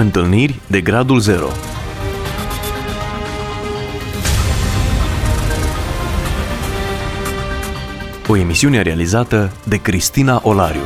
Întâlniri de gradul 0 O emisiune realizată de Cristina Olariu.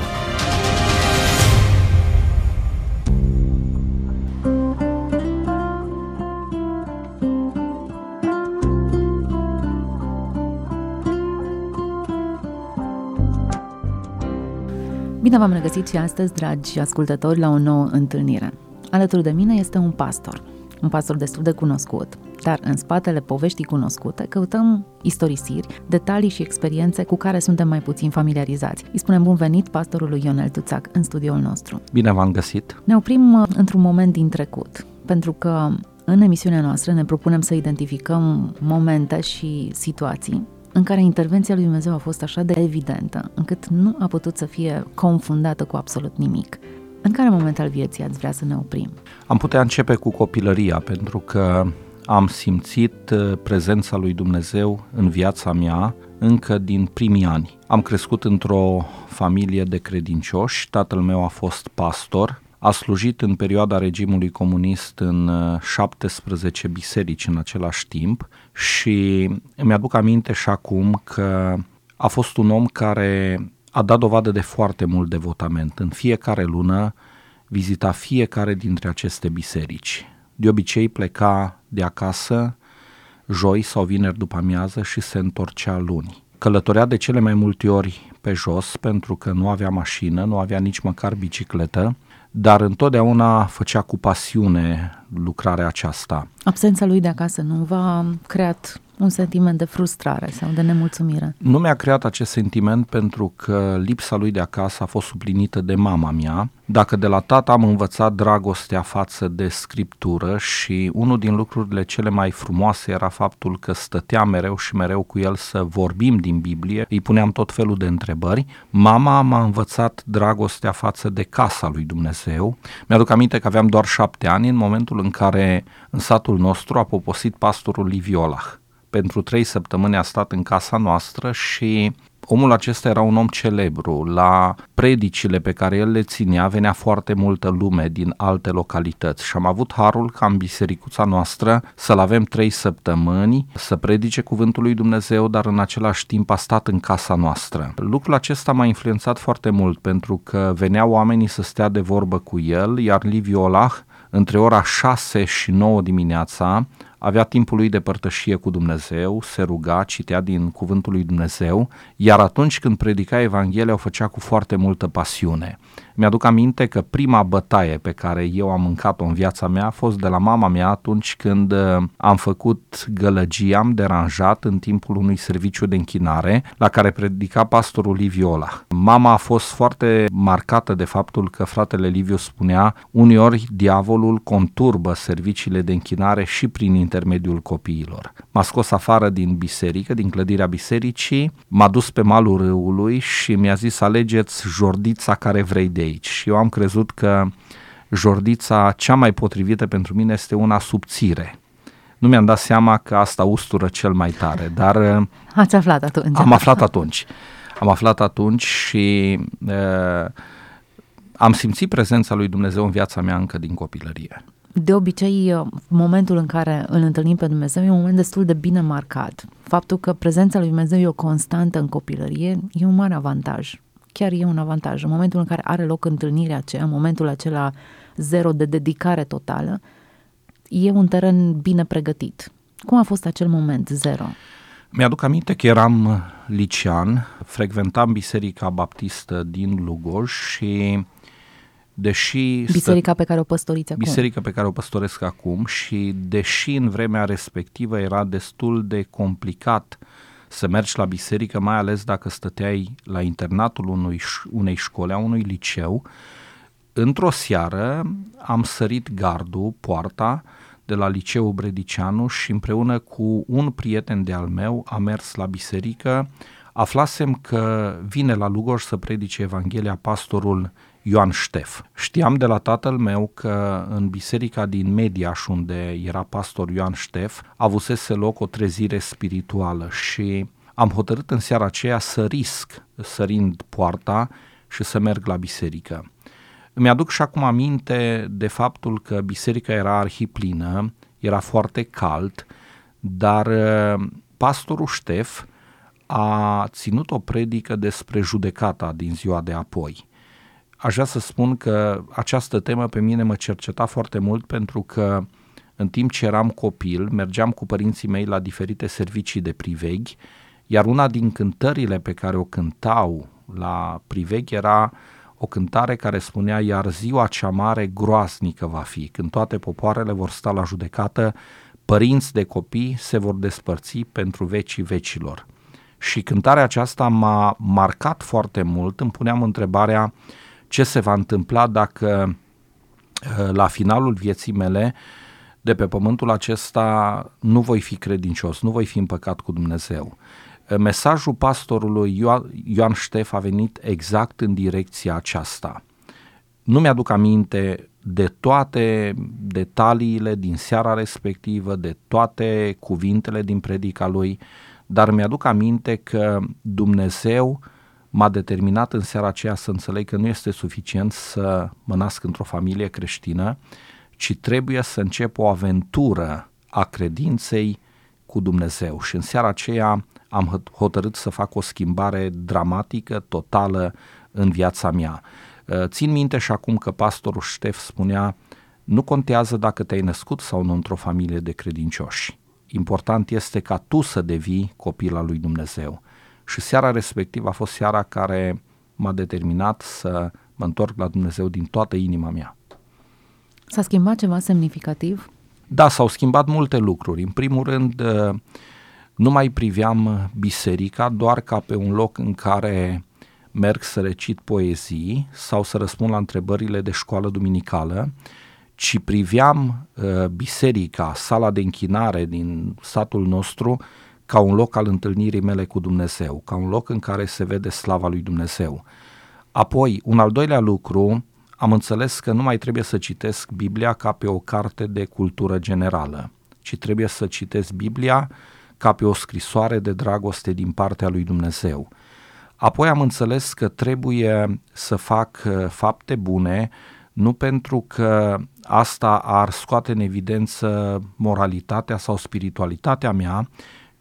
Bine v-am regăsit și astăzi, dragi ascultători, la o nouă întâlnire. Alături de mine este un pastor, un pastor destul de cunoscut, dar în spatele poveștii cunoscute căutăm istorisiri, detalii și experiențe cu care suntem mai puțin familiarizați. Îi spunem bun venit pastorului Ionel Tuțac în studioul nostru. Bine v-am găsit! Ne oprim uh, într-un moment din trecut, pentru că în emisiunea noastră ne propunem să identificăm momente și situații în care intervenția lui Dumnezeu a fost așa de evidentă, încât nu a putut să fie confundată cu absolut nimic. În care moment al vieții ați vrea să ne oprim? Am putea începe cu copilăria, pentru că am simțit uh, prezența lui Dumnezeu în viața mea încă din primii ani. Am crescut într-o familie de credincioși, tatăl meu a fost pastor, a slujit în perioada regimului comunist în 17 uh, biserici în același timp și îmi aduc aminte și acum că a fost un om care a dat dovadă de foarte mult devotament. În fiecare lună vizita fiecare dintre aceste biserici. De obicei pleca de acasă joi sau vineri după amiază și se întorcea luni. Călătorea de cele mai multe ori pe jos pentru că nu avea mașină, nu avea nici măcar bicicletă, dar întotdeauna făcea cu pasiune lucrarea aceasta. Absența lui de acasă nu v-a creat un sentiment de frustrare sau de nemulțumire? Nu mi-a creat acest sentiment pentru că lipsa lui de acasă a fost suplinită de mama mea. Dacă de la tata am învățat dragostea față de scriptură și unul din lucrurile cele mai frumoase era faptul că stătea mereu și mereu cu el să vorbim din Biblie, îi puneam tot felul de întrebări. Mama m-a învățat dragostea față de casa lui Dumnezeu. Mi-aduc aminte că aveam doar șapte ani în momentul în care în satul nostru a poposit pastorul Liviolah pentru trei săptămâni a stat în casa noastră și omul acesta era un om celebru. La predicile pe care el le ținea venea foarte multă lume din alte localități și am avut harul ca în bisericuța noastră să-l avem trei săptămâni, să predice cuvântul lui Dumnezeu, dar în același timp a stat în casa noastră. Lucrul acesta m-a influențat foarte mult pentru că veneau oamenii să stea de vorbă cu el, iar Liviu Olah între ora 6 și 9 dimineața avea timpul lui de părtășie cu Dumnezeu, se ruga, citea din cuvântul lui Dumnezeu, iar atunci când predica Evanghelia o făcea cu foarte multă pasiune. Mi-aduc aminte că prima bătaie pe care eu am mâncat-o în viața mea a fost de la mama mea atunci când uh, am făcut gălăgie, am deranjat în timpul unui serviciu de închinare la care predica pastorul Liviola. Mama a fost foarte marcată de faptul că fratele Liviu spunea uneori diavolul conturbă serviciile de închinare și prin intermediul copiilor. M-a scos afară din biserică, din clădirea bisericii, m-a dus pe malul râului și mi-a zis alegeți jordița care vrei de aici. Și eu am crezut că jordița cea mai potrivită pentru mine este una subțire. Nu mi-am dat seama că asta ustură cel mai tare, dar... Uh, Ați aflat atunci. Am aflat atunci. Am aflat atunci și uh, am simțit prezența lui Dumnezeu în viața mea încă din copilărie. De obicei, uh, momentul în care îl întâlnim pe Dumnezeu e un moment destul de bine marcat. Faptul că prezența lui Dumnezeu e o constantă în copilărie e un mare avantaj chiar e un avantaj. În momentul în care are loc întâlnirea aceea, în momentul acela zero de dedicare totală, e un teren bine pregătit. Cum a fost acel moment zero? Mi-aduc aminte că eram licean, frecventam Biserica Baptistă din Lugoj și deși... Biserica stă... pe care o păstoriți acum. Biserica pe care o păstoresc acum și deși în vremea respectivă era destul de complicat uh, să mergi la biserică, mai ales dacă stăteai la internatul unui, unei școli, a unui liceu. Într-o seară am sărit gardul, poarta, de la liceul Bredicianu și împreună cu un prieten de al meu am mers la biserică. Aflasem că vine la Lugoj să predice Evanghelia pastorul Ioan Ștef. Știam de la tatăl meu că în biserica din Mediaș, unde era pastor Ioan Ștef, avusese loc o trezire spirituală și am hotărât în seara aceea să risc sărind poarta și să merg la biserică. Îmi aduc și acum aminte de faptul că biserica era arhiplină, era foarte cald, dar uh, pastorul Ștef a ținut o predică despre judecata din ziua de apoi. Aș vrea să spun că această temă pe mine mă cerceta foarte mult pentru că în timp ce eram copil, mergeam cu părinții mei la diferite servicii de priveghi, iar una din cântările pe care o cântau la priveghi era o cântare care spunea iar ziua cea mare groaznică va fi, când toate popoarele vor sta la judecată, părinți de copii se vor despărți pentru vecii vecilor. Și cântarea aceasta m-a marcat foarte mult, îmi puneam întrebarea ce se va întâmpla dacă uh, la finalul vieții mele de pe pământul acesta nu voi fi credincios, nu voi fi împăcat cu Dumnezeu. Uh, mesajul pastorului Ioan Ștef a venit exact în direcția aceasta. Nu mi-aduc aminte de toate detaliile din seara respectivă, de toate cuvintele din predica lui, dar mi-aduc aminte că Dumnezeu m-a determinat în seara aceea să înțeleg că nu este suficient să mă nasc într-o familie creștină, ci trebuie să încep o aventură a credinței cu Dumnezeu. Și în seara aceea am hotărât să fac o schimbare dramatică, totală în viața mea. Uh, țin minte și acum că pastorul Ștef spunea, nu contează dacă te-ai născut sau nu într-o familie de credincioși. Important este ca tu să devii copil al lui Dumnezeu. Și seara respectivă a fost seara care m-a determinat să mă întorc la Dumnezeu din toată inima mea. S-a schimbat ceva semnificativ? Da, s-au schimbat multe lucruri. În primul rând, uh, nu mai priveam biserica doar ca pe un loc în care merg să recit poezii sau să răspund la întrebările de școală duminicală, ci priveam uh, biserica, sala de închinare din satul nostru, ca un loc al întâlnirii mele cu Dumnezeu, ca un loc în care se vede slava lui Dumnezeu. Apoi, un al doilea lucru, am înțeles că nu mai trebuie să citesc Biblia ca pe o carte de cultură generală, ci trebuie să citesc Biblia ca pe o scrisoare de dragoste din partea lui Dumnezeu. Apoi am înțeles că trebuie să fac uh, fapte bune, nu pentru că asta ar scoate în evidență moralitatea sau spiritualitatea mea,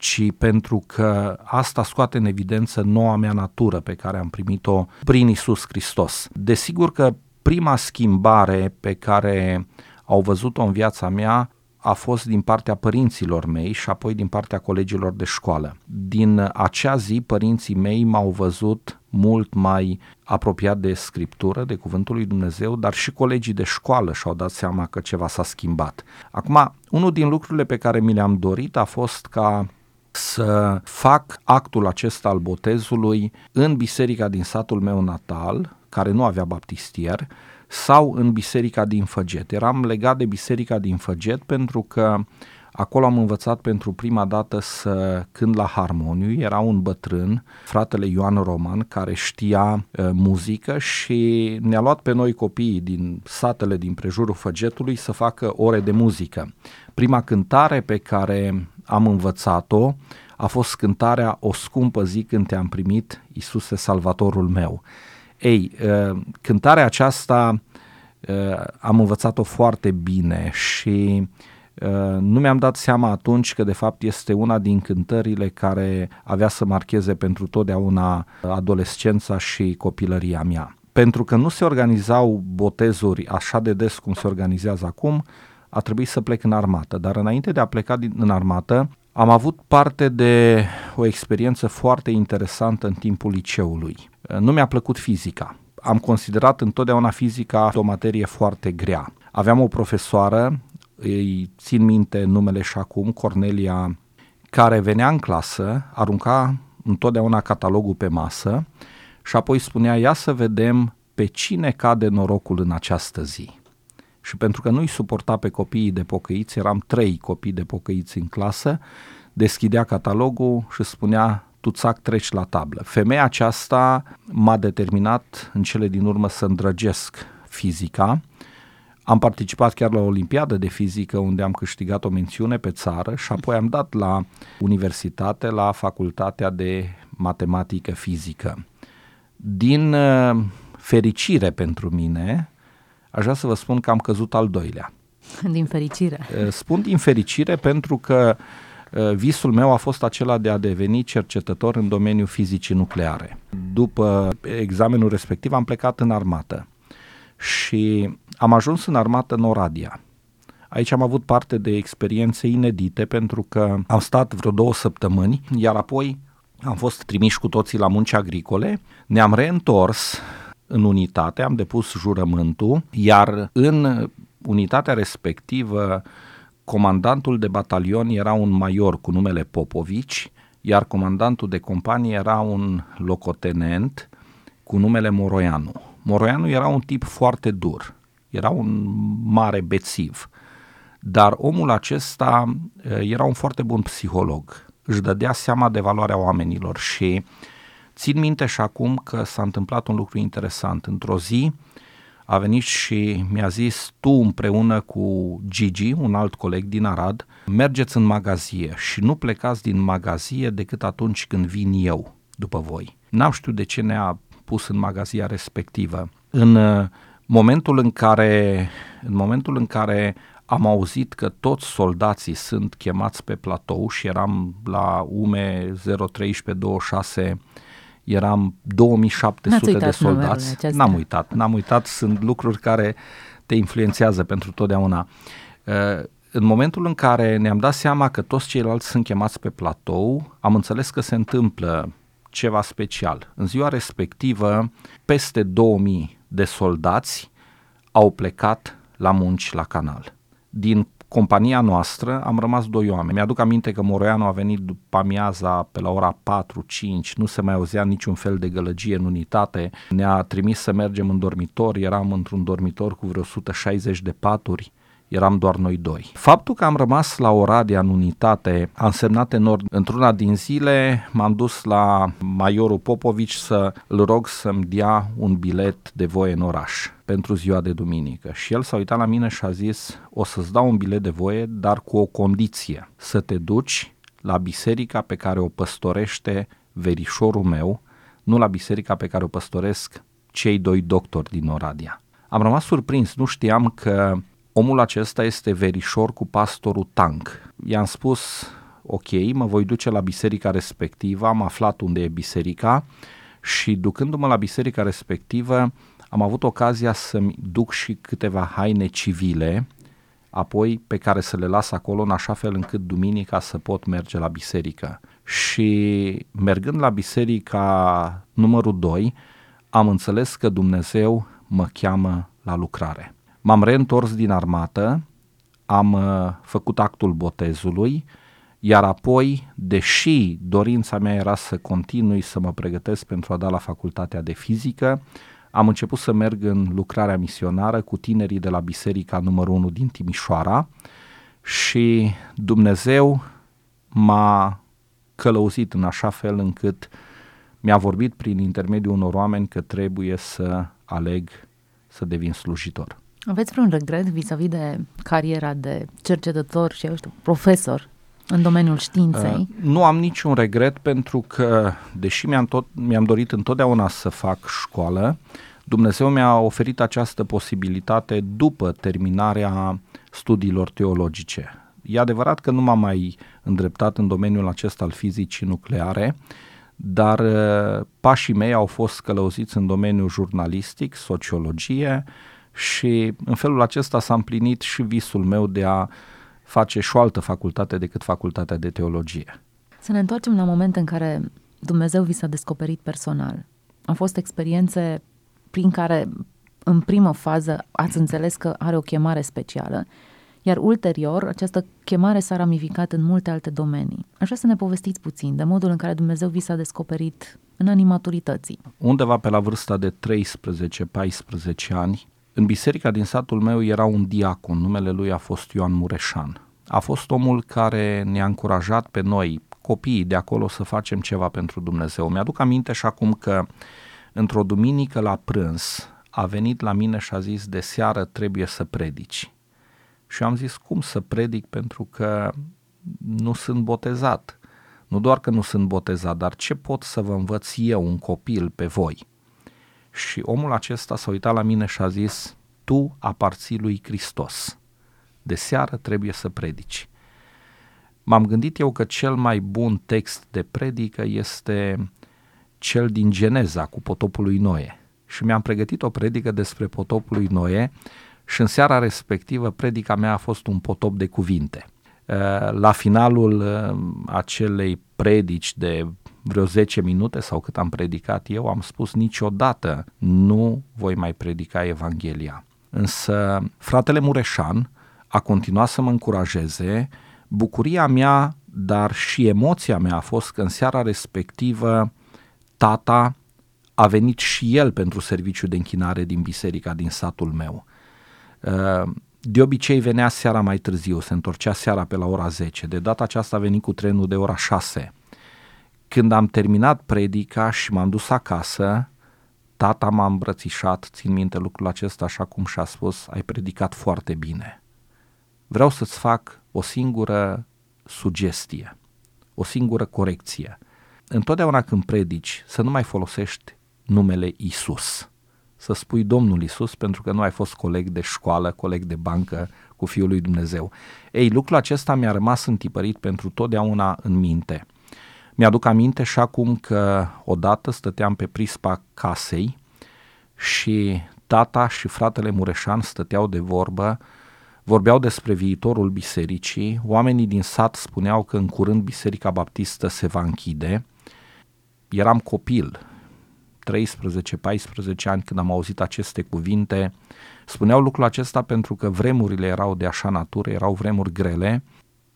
ci pentru că asta scoate în evidență noua mea natură pe care am primit-o prin Isus Hristos. Desigur că prima schimbare pe care au văzut-o în viața mea a fost din partea părinților mei și apoi din partea colegilor de școală. Din acea zi, părinții mei m-au văzut mult mai apropiat de Scriptură, de Cuvântul lui Dumnezeu, dar și colegii de școală și-au dat seama că ceva s-a schimbat. Acum, unul din lucrurile pe care mi le-am dorit a fost ca să fac actul acesta al botezului în biserica din satul meu natal, care nu avea baptistier, sau în biserica din Făget. Eram legat de biserica din Făget pentru că Acolo am învățat pentru prima dată să cânt la harmoniu. Era un bătrân, fratele Ioan Roman, care știa uh, muzică și ne-a luat pe noi copiii din satele din prejurul Făgetului să facă ore de muzică. Prima cântare pe care am învățat-o a fost cântarea O scumpă zi când te-am primit, Iisuse Salvatorul meu. Ei, uh, cântarea aceasta uh, am învățat-o foarte bine și uh, nu mi-am dat seama atunci că de fapt este una din cântările care avea să marcheze pentru totdeauna adolescența și copilăria mea. Pentru că nu se organizau botezuri așa de des cum se organizează acum, a trebuit să plec în armată. Dar înainte de a pleca din, în armată, am avut parte de o experiență foarte interesantă în timpul liceului. Nu mi-a plăcut fizica. Am considerat întotdeauna fizica o materie foarte grea. Aveam o profesoară, îi țin minte numele și acum, Cornelia, care venea în clasă, arunca întotdeauna catalogul pe masă și apoi spunea, ia să vedem pe cine cade norocul în această zi. Și pentru că nu-i suporta pe copiii de pocăiți, eram trei copii de pocăiți în clasă, deschidea catalogul și spunea, tu țac treci la tablă. Femeia aceasta m-a determinat în cele din urmă să îndrăgesc fizica. Am participat chiar la o olimpiadă de fizică unde am câștigat o mențiune pe țară și apoi am dat la universitate, la facultatea de matematică fizică. Din uh, fericire pentru mine, aș vrea să vă spun că am căzut al doilea. Din fericire. Spun din fericire pentru că visul meu a fost acela de a deveni cercetător în domeniul fizicii nucleare. După examenul respectiv am plecat în armată și am ajuns în armată în Oradea. Aici am avut parte de experiențe inedite pentru că am stat vreo două săptămâni, iar apoi am fost trimiși cu toții la munci agricole, ne-am reîntors în unitate, am depus jurământul, iar în unitatea respectivă comandantul de batalion era un major cu numele Popovici, iar comandantul de companie era un locotenent cu numele Moroianu. Moroianu era un tip foarte dur, era un mare bețiv, dar omul acesta eh, era un foarte bun psiholog, își dădea seama de valoarea oamenilor și țin minte și acum că s-a întâmplat un lucru interesant. Într-o zi a venit și mi-a zis tu împreună cu Gigi, un alt coleg din Arad, mergeți în magazie și nu plecați din magazie decât atunci când vin eu după voi. N-am știut de ce ne-a pus în magazia respectivă. În uh, momentul în care, în momentul în care am auzit că toți soldații sunt chemați pe platou și eram la UME 01326 eram 2700 de soldați. N-am uitat, n-am uitat, sunt lucruri care te influențează pentru totdeauna. Uh, în momentul în care ne-am dat seama că toți ceilalți sunt chemați pe platou, am înțeles că se întâmplă ceva special. În ziua respectivă, peste 2000 de soldați au plecat la munci la canal. Din compania noastră am rămas doi oameni. Mi-aduc aminte că Moroianu a venit după amiaza pe la ora 4-5, nu se mai auzea niciun fel de gălăgie în unitate. Ne-a trimis să mergem în dormitor, eram într-un dormitor cu vreo 160 de paturi eram doar noi doi. Faptul că am rămas la Oradea în unitate a însemnat enorm. Într-una din zile m-am dus la Maiorul Popovici să îl rog să-mi dea un bilet de voie în oraș pentru ziua de duminică. Și el s-a uitat la mine și a zis, o să-ți dau un bilet de voie, dar cu o condiție, să te duci la biserica pe care o păstorește verișorul meu, nu la biserica pe care o păstoresc cei doi doctori din Oradea. Am rămas surprins, nu știam că omul acesta este verișor cu pastorul Tank. I-am spus, ok, mă voi duce la biserica respectivă, am aflat unde e biserica și ducându-mă la biserica respectivă am avut ocazia să-mi duc și câteva haine civile, apoi pe care să le las acolo în așa fel încât duminica să pot merge la biserică. Și mergând la biserica numărul 2, am înțeles că Dumnezeu mă cheamă la lucrare. M-am reîntors din armată, am uh, făcut actul botezului, iar apoi, deși dorința mea era să continui să mă pregătesc pentru a da la facultatea de fizică, am început să merg în lucrarea misionară cu tinerii de la biserica numărul 1 din Timișoara și Dumnezeu m-a călăuzit în așa fel încât mi-a vorbit prin intermediul unor oameni că trebuie să aleg să devin slujitor. Aveți vreun regret vis-a-vis de cariera de cercetător și, eu știu, profesor în domeniul științei? Uh, nu am niciun regret pentru că, deși mi-am, tot, mi-am dorit întotdeauna să fac școală, Dumnezeu mi-a oferit această posibilitate după terminarea studiilor teologice. E adevărat că nu m-am mai îndreptat în domeniul acesta al fizicii nucleare, dar uh, pașii mei au fost călăuziți în domeniul jurnalistic, sociologie, și în felul acesta s-a împlinit și visul meu de a face și o altă facultate decât facultatea de teologie. Să ne întoarcem la moment în care Dumnezeu vi s-a descoperit personal. Au fost experiențe prin care în primă fază ați înțeles că are o chemare specială, iar ulterior această chemare s-a ramificat în multe alte domenii. Aș vrea să ne povestiți puțin de modul în care Dumnezeu vi s-a descoperit în anii maturității. Undeva pe la vârsta de 13-14 ani, în biserica din satul meu era un diacon, numele lui a fost Ioan Mureșan. A fost omul care ne-a încurajat pe noi, copiii de acolo, să facem ceva pentru Dumnezeu. Mi-aduc aminte și acum că într-o duminică la prânz a venit la mine și a zis de seară trebuie să predici. Și eu am zis cum să predic pentru că nu sunt botezat. Nu doar că nu sunt botezat, dar ce pot să vă învăț eu, un copil, pe voi? Și omul acesta s-a uitat la mine și a zis, tu aparții lui Hristos. De seară trebuie să predici. M-am gândit eu că cel mai bun text de predică este cel din Geneza cu potopul lui Noe. Și mi-am pregătit o predică despre potopul lui Noe și în seara respectivă predica mea a fost un potop de cuvinte. Uh, la finalul uh, acelei predici de vreo 10 minute sau cât am predicat eu, am spus niciodată nu voi mai predica Evanghelia. Însă fratele Mureșan a continuat să mă încurajeze, bucuria mea, dar și emoția mea a fost că în seara respectivă tata a venit și el pentru serviciu de închinare din biserica din satul meu. Uh, de obicei venea seara mai târziu, se întorcea seara pe la ora 10. De data aceasta a venit cu trenul de ora 6. Când am terminat predica și m-am dus acasă, tata m-a îmbrățișat, țin minte lucrul acesta așa cum și-a spus, ai predicat foarte bine. Vreau să-ți fac o singură sugestie, o singură corecție. Întotdeauna când predici, să nu mai folosești numele Isus să spui Domnul Isus pentru că nu ai fost coleg de școală, coleg de bancă cu Fiul lui Dumnezeu. Ei, lucrul acesta mi-a rămas întipărit pentru totdeauna în minte. Mi-aduc aminte și acum că odată stăteam pe prispa casei și tata și fratele Mureșan stăteau de vorbă, vorbeau despre viitorul bisericii, oamenii din sat spuneau că în curând Biserica Baptistă se va închide, eram copil, 13-14 ani când am auzit aceste cuvinte, spuneau lucrul acesta pentru că vremurile erau de așa natură, erau vremuri grele.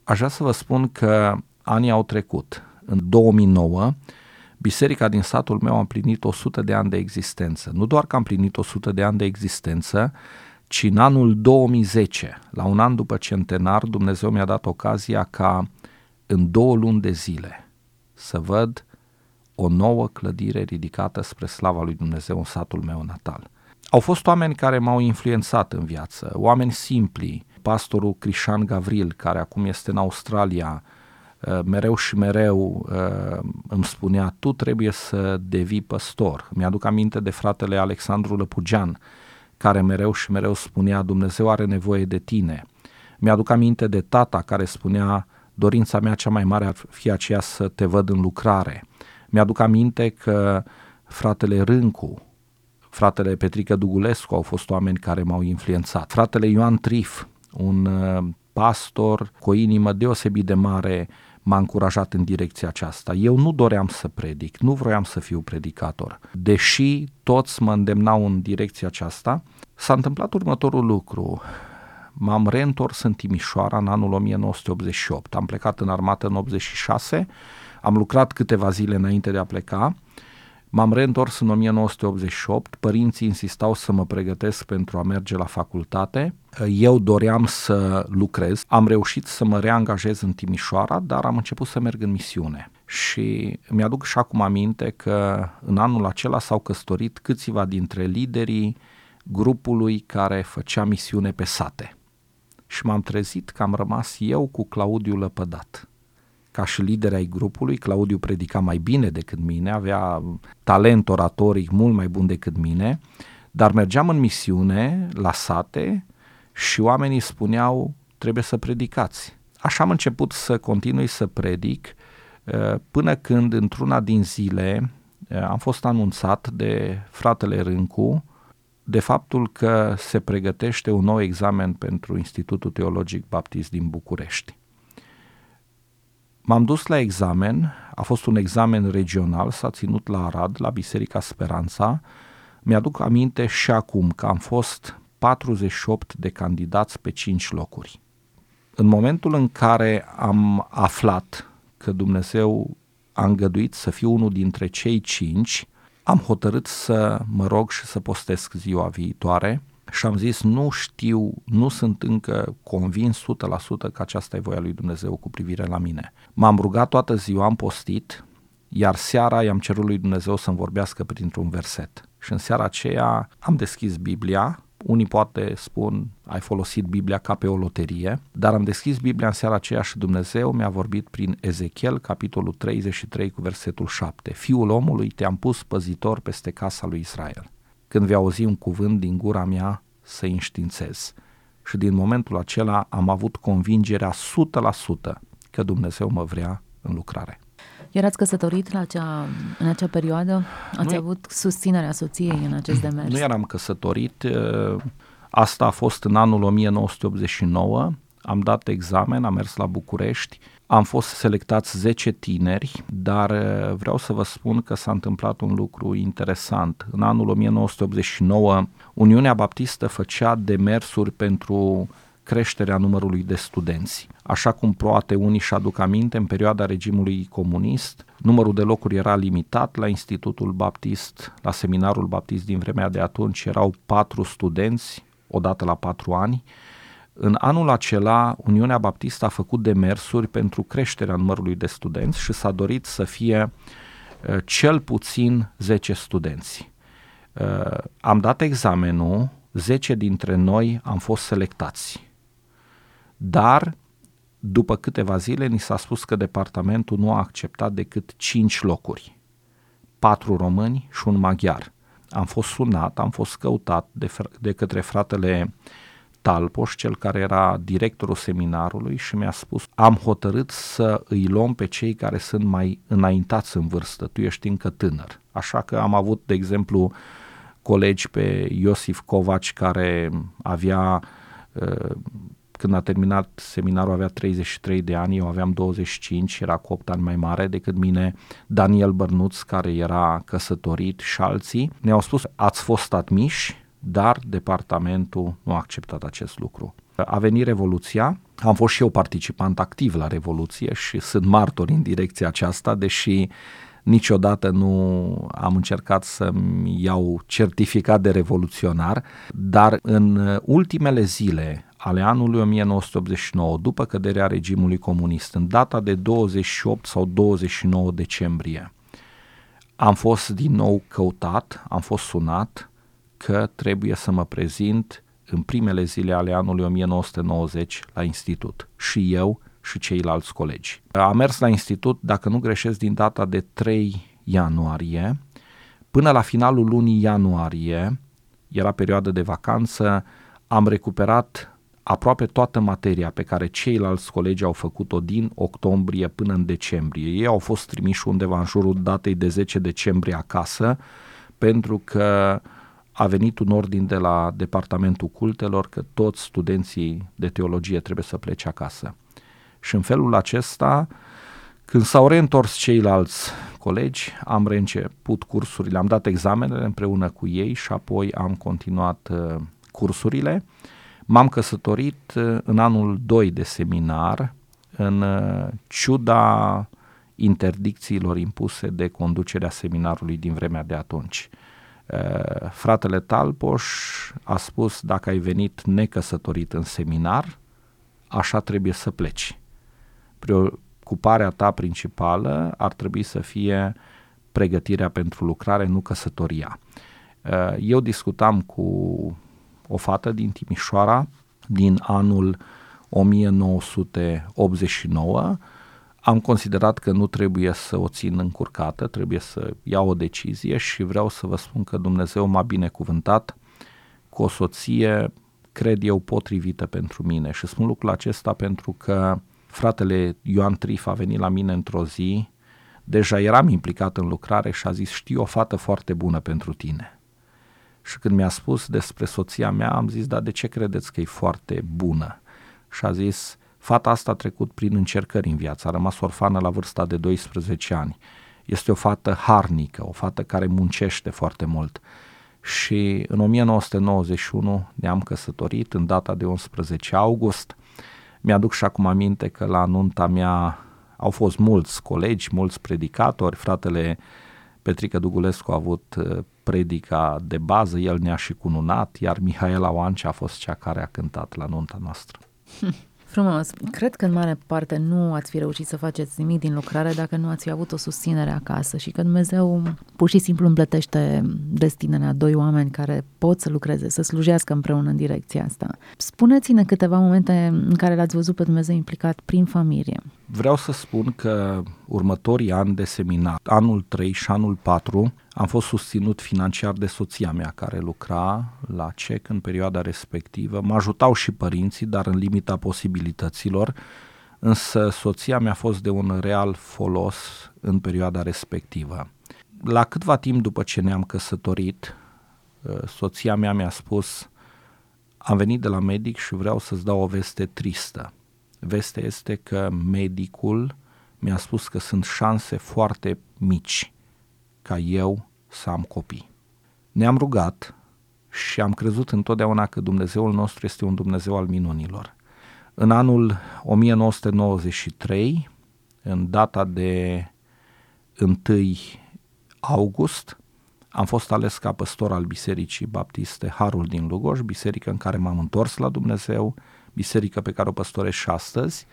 Aș vrea să vă spun că anii au trecut. În 2009, biserica din satul meu a împlinit 100 de ani de existență. Nu doar că am împlinit 100 de ani de existență, ci în anul 2010, la un an după centenar, Dumnezeu mi-a dat ocazia ca în două luni de zile să văd o nouă clădire ridicată spre slava lui Dumnezeu în satul meu natal. Au fost oameni care m-au influențat în viață, oameni simpli, pastorul Crișan Gavril, care acum este în Australia, uh, mereu și mereu uh, îmi spunea, tu trebuie să devii păstor. Mi-aduc aminte de fratele Alexandru Lăpugean, care mereu și mereu spunea, Dumnezeu are nevoie de tine. Mi-aduc aminte de tata care spunea, dorința mea cea mai mare ar fi aceea să te văd în lucrare. Mi-aduc aminte că fratele Râncu, fratele Petrică Dugulescu au fost oameni care m-au influențat. Fratele Ioan Trif, un uh, pastor cu o inimă deosebit de mare, m-a încurajat în direcția aceasta. Eu nu doream să predic, nu vroiam să fiu predicator. Deși toți mă îndemnau în direcția aceasta, s-a întâmplat următorul lucru. M-am reîntors în Timișoara în anul 1988. Am plecat în armată în 86 am lucrat câteva zile înainte de a pleca, m-am reîntors în 1988, părinții insistau să mă pregătesc pentru a merge la facultate, eu doream să lucrez, am reușit să mă reangajez în Timișoara, dar am început să merg în misiune. Și mi-aduc și acum aminte că în anul acela s-au căsătorit câțiva dintre liderii grupului care făcea misiune pe sate. Și m-am trezit că am rămas eu cu Claudiu Lăpădat ca și lider ai grupului, Claudiu predica mai bine decât mine, avea talent oratoric mult mai bun decât mine, dar mergeam în misiune la sate și oamenii spuneau trebuie să predicați. Așa am început să continui să predic uh, până când într-una din zile uh, am fost anunțat de fratele Râncu de faptul că se pregătește un nou examen pentru Institutul Teologic Baptist din București. M-am dus la examen, a fost un examen regional, s-a ținut la Arad, la Biserica Speranța. Mi-aduc aminte și acum că am fost 48 de candidați pe 5 locuri. În momentul în care am aflat că Dumnezeu a îngăduit să fiu unul dintre cei cinci, am hotărât să mă rog și să postesc ziua viitoare – și am zis, nu știu, nu sunt încă convins 100% că aceasta e voia lui Dumnezeu cu privire la mine. M-am rugat toată ziua, am postit, iar seara i-am cerut lui Dumnezeu să-mi vorbească printr-un verset. Și în seara aceea am deschis Biblia, unii poate spun, ai folosit Biblia ca pe o loterie, dar am deschis Biblia în seara aceea și Dumnezeu mi-a vorbit prin Ezechiel, capitolul 33 cu versetul 7. Fiul omului te-am pus păzitor peste casa lui Israel când vei auzi un cuvânt din gura mea, să-i înștiințez. Și din momentul acela am avut convingerea 100% că Dumnezeu mă vrea în lucrare. Erați căsătorit la acea, în acea perioadă? Ați nu, avut susținerea soției în acest demers? Nu eram căsătorit. Asta a fost în anul 1989. Am dat examen, am mers la București. Am fost selectați 10 tineri, dar vreau să vă spun că s-a întâmplat un lucru interesant. În anul 1989, Uniunea Baptistă făcea demersuri pentru creșterea numărului de studenți. Așa cum poate unii și aduc aminte, în perioada regimului comunist, numărul de locuri era limitat la Institutul Baptist, la Seminarul Baptist din vremea de atunci erau patru studenți, odată la patru ani. În anul acela, Uniunea Baptistă a făcut demersuri pentru creșterea numărului de studenți și s-a dorit să fie uh, cel puțin 10 studenți. Uh, am dat examenul, 10 dintre noi am fost selectați dar după câteva zile ni s-a spus că departamentul nu a acceptat decât 5 locuri, patru români și un maghiar. Am fost sunat, am fost căutat de, fr- de către fratele Talpoș, cel care era directorul seminarului și mi-a spus am hotărât să îi luăm pe cei care sunt mai înaintați în vârstă, tu ești încă tânăr. Așa că am avut, de exemplu, colegi pe Iosif Covaci care avea uh, când a terminat seminarul avea 33 de ani, eu aveam 25, era cu 8 ani mai mare decât mine, Daniel Bărnuț, care era căsătorit și alții, ne-au spus, ați fost admiși, dar departamentul nu a acceptat acest lucru. A venit Revoluția, am fost și eu participant activ la Revoluție și sunt martor în direcția aceasta, deși niciodată nu am încercat să-mi iau certificat de revoluționar, dar în ultimele zile ale anului 1989, după căderea regimului comunist, în data de 28 sau 29 decembrie, am fost din nou căutat, am fost sunat că trebuie să mă prezint în primele zile ale anului 1990 la institut. Și eu și ceilalți colegi. Am mers la institut, dacă nu greșesc, din data de 3 ianuarie până la finalul lunii ianuarie, era perioadă de vacanță, am recuperat aproape toată materia pe care ceilalți colegi au făcut-o din octombrie până în decembrie. Ei au fost trimiși undeva în jurul datei de 10 decembrie acasă pentru că a venit un ordin de la Departamentul Cultelor că toți studenții de teologie trebuie să plece acasă. Și în felul acesta, când s-au reîntors ceilalți colegi, am reînceput cursurile, am dat examenele împreună cu ei și apoi am continuat uh, cursurile. M-am căsătorit uh, în anul 2 de seminar, în uh, ciuda interdicțiilor impuse de conducerea seminarului din vremea de atunci. Uh, fratele Talpoș a spus, dacă ai venit necăsătorit în seminar, așa trebuie să pleci. Preocuparea ta principală ar trebui să fie pregătirea pentru lucrare, nu căsătoria. Eu discutam cu o fată din Timișoara din anul 1989. Am considerat că nu trebuie să o țin încurcată, trebuie să iau o decizie și vreau să vă spun că Dumnezeu m-a binecuvântat cu o soție, cred eu, potrivită pentru mine. Și spun lucrul acesta pentru că fratele Ioan Trif a venit la mine într-o zi, deja eram implicat în lucrare și a zis, știu o fată foarte bună pentru tine și când mi-a spus despre soția mea, am zis, dar de ce credeți că e foarte bună? Și a zis, fata asta a trecut prin încercări în viață, a rămas orfană la vârsta de 12 ani. Este o fată harnică, o fată care muncește foarte mult. Și în 1991 ne-am căsătorit, în data de 11 august. Mi-aduc și acum aminte că la nunta mea au fost mulți colegi, mulți predicatori, fratele Petrică Dugulescu a avut uh, predica de bază, el ne-a și cununat, iar Mihaela Oancea a fost cea care a cântat la nunta noastră. Frumos. Cred că în mare parte nu ați fi reușit să faceți nimic din lucrare dacă nu ați fi avut o susținere acasă și că Dumnezeu pur și simplu împletește destinele a doi oameni care pot să lucreze, să slujească împreună în direcția asta. Spuneți-ne câteva momente în care l-ați văzut pe Dumnezeu implicat prin familie. Vreau să spun că următorii ani de seminar, anul 3 și anul 4, Am fost susținut financiar de soția mea care lucra la CEC în perioada respectivă. Mă ajutau și părinții, dar în limita posibilităților, însă soția mea a fost de un real folos în perioada respectivă. La câtva timp după ce ne-am căsătorit, uh, soția mea mi-a spus am venit de la medic și vreau să-ți dau o veste tristă. Vestea este că medicul mi-a spus că sunt șanse foarte mici ca eu să am copii. Ne-am rugat și am crezut întotdeauna că Dumnezeul nostru este un Dumnezeu al minunilor. În anul 1993, în data de 1 august, am fost ales ca păstor al Bisericii Baptiste Harul din Lugoj, biserică în care m-am întors la Dumnezeu, biserică pe care o păstoresc și astăzi.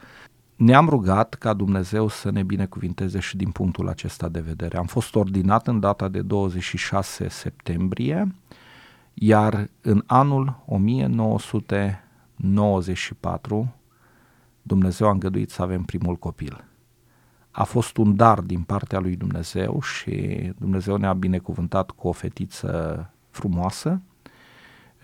Ne-am rugat ca Dumnezeu să ne binecuvinteze și din punctul acesta de vedere. Am fost ordinat în data de 26 septembrie, iar în anul 1994 Dumnezeu a îngăduit să avem primul copil a fost un dar din partea lui Dumnezeu și Dumnezeu ne-a binecuvântat cu o fetiță frumoasă,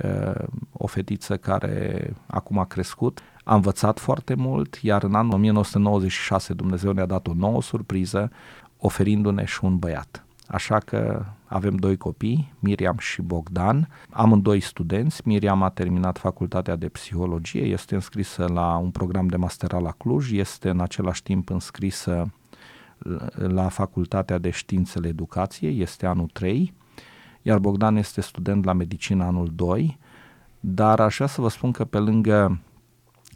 uh, o fetiță care acum a crescut. A învățat foarte mult, iar în anul 1996 Dumnezeu ne-a dat o nouă surpriză, oferindu-ne și un băiat. Așa că avem doi copii, Miriam și Bogdan, amândoi studenți. Miriam a terminat facultatea de psihologie, este înscrisă la un program de masteral la Cluj, este în același timp înscrisă la Facultatea de Științele Educației, este anul 3, iar Bogdan este student la medicină anul 2, dar aș vrea să vă spun că pe lângă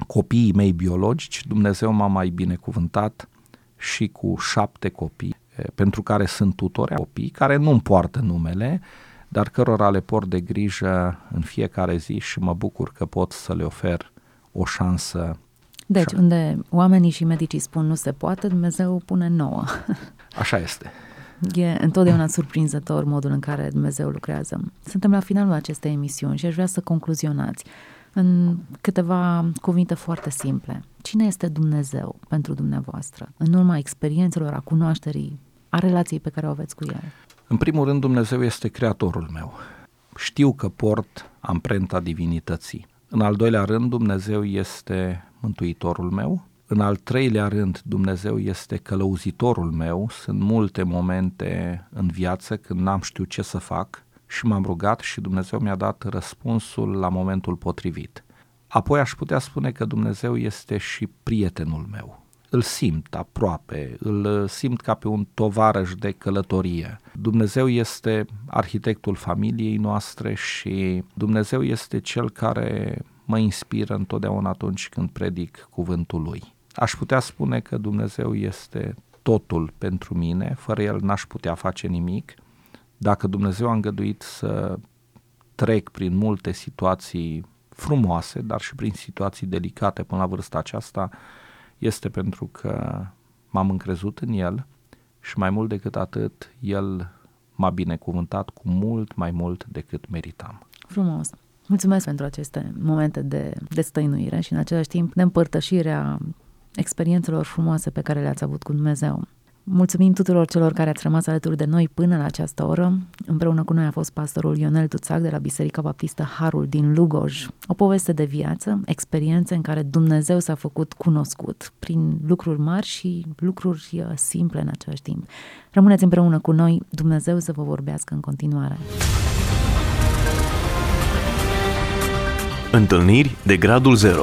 copiii mei biologici, Dumnezeu m-a mai binecuvântat și cu șapte copii, pentru care sunt tutori copii, care nu-mi poartă numele, dar cărora le port de grijă în fiecare zi și mă bucur că pot să le ofer o șansă deci, Așa. unde oamenii și medicii spun nu se poate, Dumnezeu pune nouă. Așa este. E întotdeauna surprinzător modul în care Dumnezeu lucrează. Suntem la finalul acestei emisiuni și aș vrea să concluzionați în câteva cuvinte foarte simple. Cine este Dumnezeu pentru dumneavoastră? În urma experiențelor, a cunoașterii, a relației pe care o aveți cu El. În primul rând, Dumnezeu este creatorul meu. Știu că port amprenta divinității. În al doilea rând, Dumnezeu este mântuitorul meu. În al treilea rând, Dumnezeu este călăuzitorul meu. Sunt multe momente în viață când n-am știut ce să fac și m-am rugat și Dumnezeu mi-a dat răspunsul la momentul potrivit. Apoi aș putea spune că Dumnezeu este și prietenul meu. Îl simt aproape, îl simt ca pe un tovarăș de călătorie. Dumnezeu este arhitectul familiei noastre și Dumnezeu este cel care mă inspiră întotdeauna atunci când predic cuvântul lui. Aș putea spune că Dumnezeu este totul pentru mine, fără el n-aș putea face nimic. Dacă Dumnezeu a îngăduit să trec prin multe situații frumoase, dar și prin situații delicate până la vârsta aceasta, este pentru că m-am încrezut în El și mai mult decât atât, El m-a binecuvântat cu mult mai mult decât meritam. Frumos! Mulțumesc pentru aceste momente de, de stăinuire și în același timp de împărtășirea experiențelor frumoase pe care le-ați avut cu Dumnezeu. Mulțumim tuturor celor care ați rămas alături de noi până la această oră. Împreună cu noi a fost pastorul Ionel Tuțac de la Biserica Baptistă Harul din Lugoj. O poveste de viață, experiențe în care Dumnezeu s-a făcut cunoscut prin lucruri mari și lucruri uh, simple în același timp. Rămâneți împreună cu noi, Dumnezeu să vă vorbească în continuare. Întâlniri de gradul 0